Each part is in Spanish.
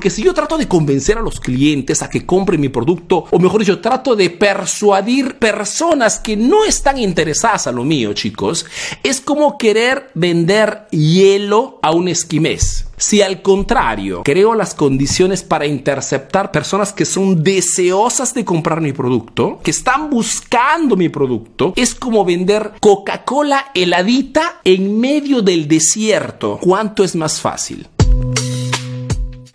Porque si yo trato de convencer a los clientes a que compren mi producto, o mejor dicho, trato de persuadir personas que no están interesadas a lo mío, chicos, es como querer vender hielo a un esquimés. Si al contrario creo las condiciones para interceptar personas que son deseosas de comprar mi producto, que están buscando mi producto, es como vender Coca-Cola heladita en medio del desierto. ¿Cuánto es más fácil?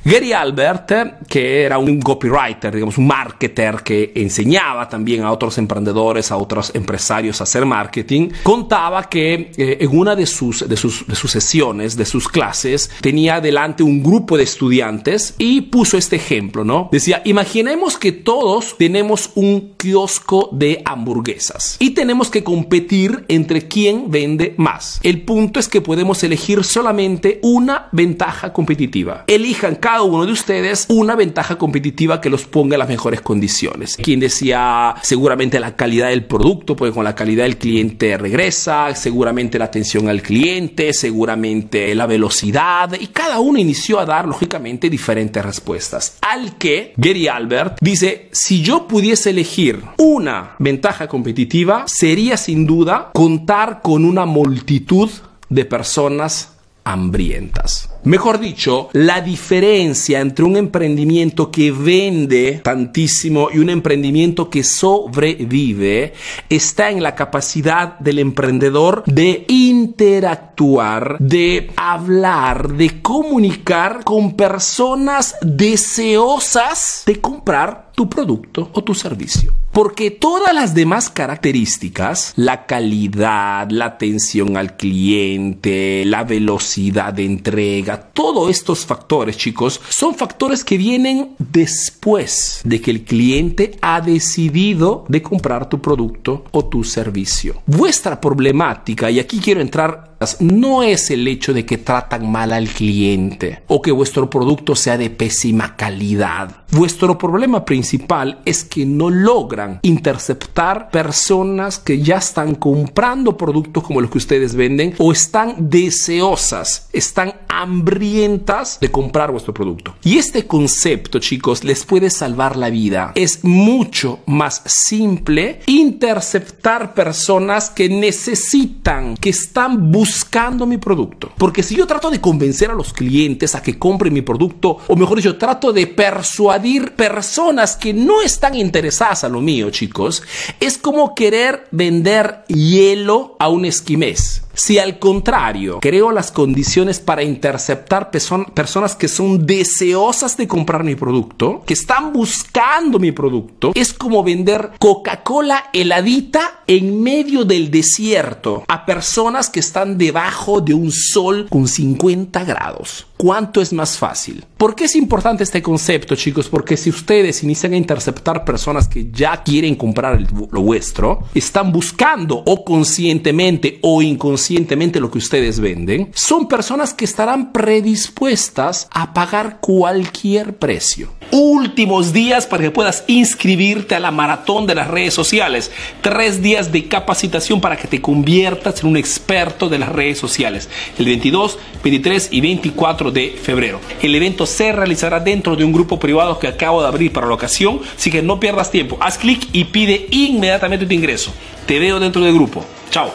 Gary Albert, que era un copywriter, digamos, un marketer que enseñaba también a otros emprendedores, a otros empresarios a hacer marketing, contaba que eh, en una de sus, de, sus, de sus sesiones, de sus clases, tenía delante un grupo de estudiantes y puso este ejemplo, ¿no? Decía, imaginemos que todos tenemos un kiosco de hamburguesas y tenemos que competir entre quién vende más. El punto es que podemos elegir solamente una ventaja competitiva. Elijan cada uno de ustedes una ventaja competitiva que los ponga en las mejores condiciones. Quien decía seguramente la calidad del producto, pues con la calidad del cliente regresa, seguramente la atención al cliente, seguramente la velocidad y cada uno inició a dar lógicamente diferentes respuestas. Al que Gary Albert dice, si yo pudiese elegir una ventaja competitiva, sería sin duda contar con una multitud de personas hambrientas. Mejor dicho, la diferencia entre un emprendimiento que vende tantísimo y un emprendimiento que sobrevive está en la capacidad del emprendedor de interactuar, de hablar, de comunicar con personas deseosas de comprar tu producto o tu servicio. Porque todas las demás características, la calidad, la atención al cliente, la velocidad de entrega, todos estos factores, chicos, son factores que vienen después de que el cliente ha decidido de comprar tu producto o tu servicio. Vuestra problemática, y aquí quiero entrar no es el hecho de que tratan mal al cliente o que vuestro producto sea de pésima calidad. Vuestro problema principal es que no logran interceptar personas que ya están comprando productos como los que ustedes venden o están deseosas, están hambrientas de comprar vuestro producto. Y este concepto, chicos, les puede salvar la vida. Es mucho más simple interceptar personas que necesitan, que están buscando buscando mi producto. Porque si yo trato de convencer a los clientes a que compren mi producto, o mejor dicho, trato de persuadir personas que no están interesadas a lo mío, chicos, es como querer vender hielo a un esquimés. Si al contrario creo las condiciones para interceptar personas que son deseosas de comprar mi producto, que están buscando mi producto, es como vender Coca-Cola heladita en medio del desierto a personas que están debajo de un sol con 50 grados. ¿Cuánto es más fácil? ¿Por qué es importante este concepto, chicos? Porque si ustedes inician a interceptar personas que ya quieren comprar lo vuestro, están buscando o conscientemente o inconscientemente lo que ustedes venden, son personas que estarán predispuestas a pagar cualquier precio. Últimos días para que puedas inscribirte a la maratón de las redes sociales. Tres días de capacitación para que te conviertas en un experto de las redes sociales. El 22, 23 y 24 de febrero. El evento se realizará dentro de un grupo privado que acabo de abrir para la ocasión, así que no pierdas tiempo. Haz clic y pide inmediatamente tu ingreso. Te veo dentro del grupo. Chao.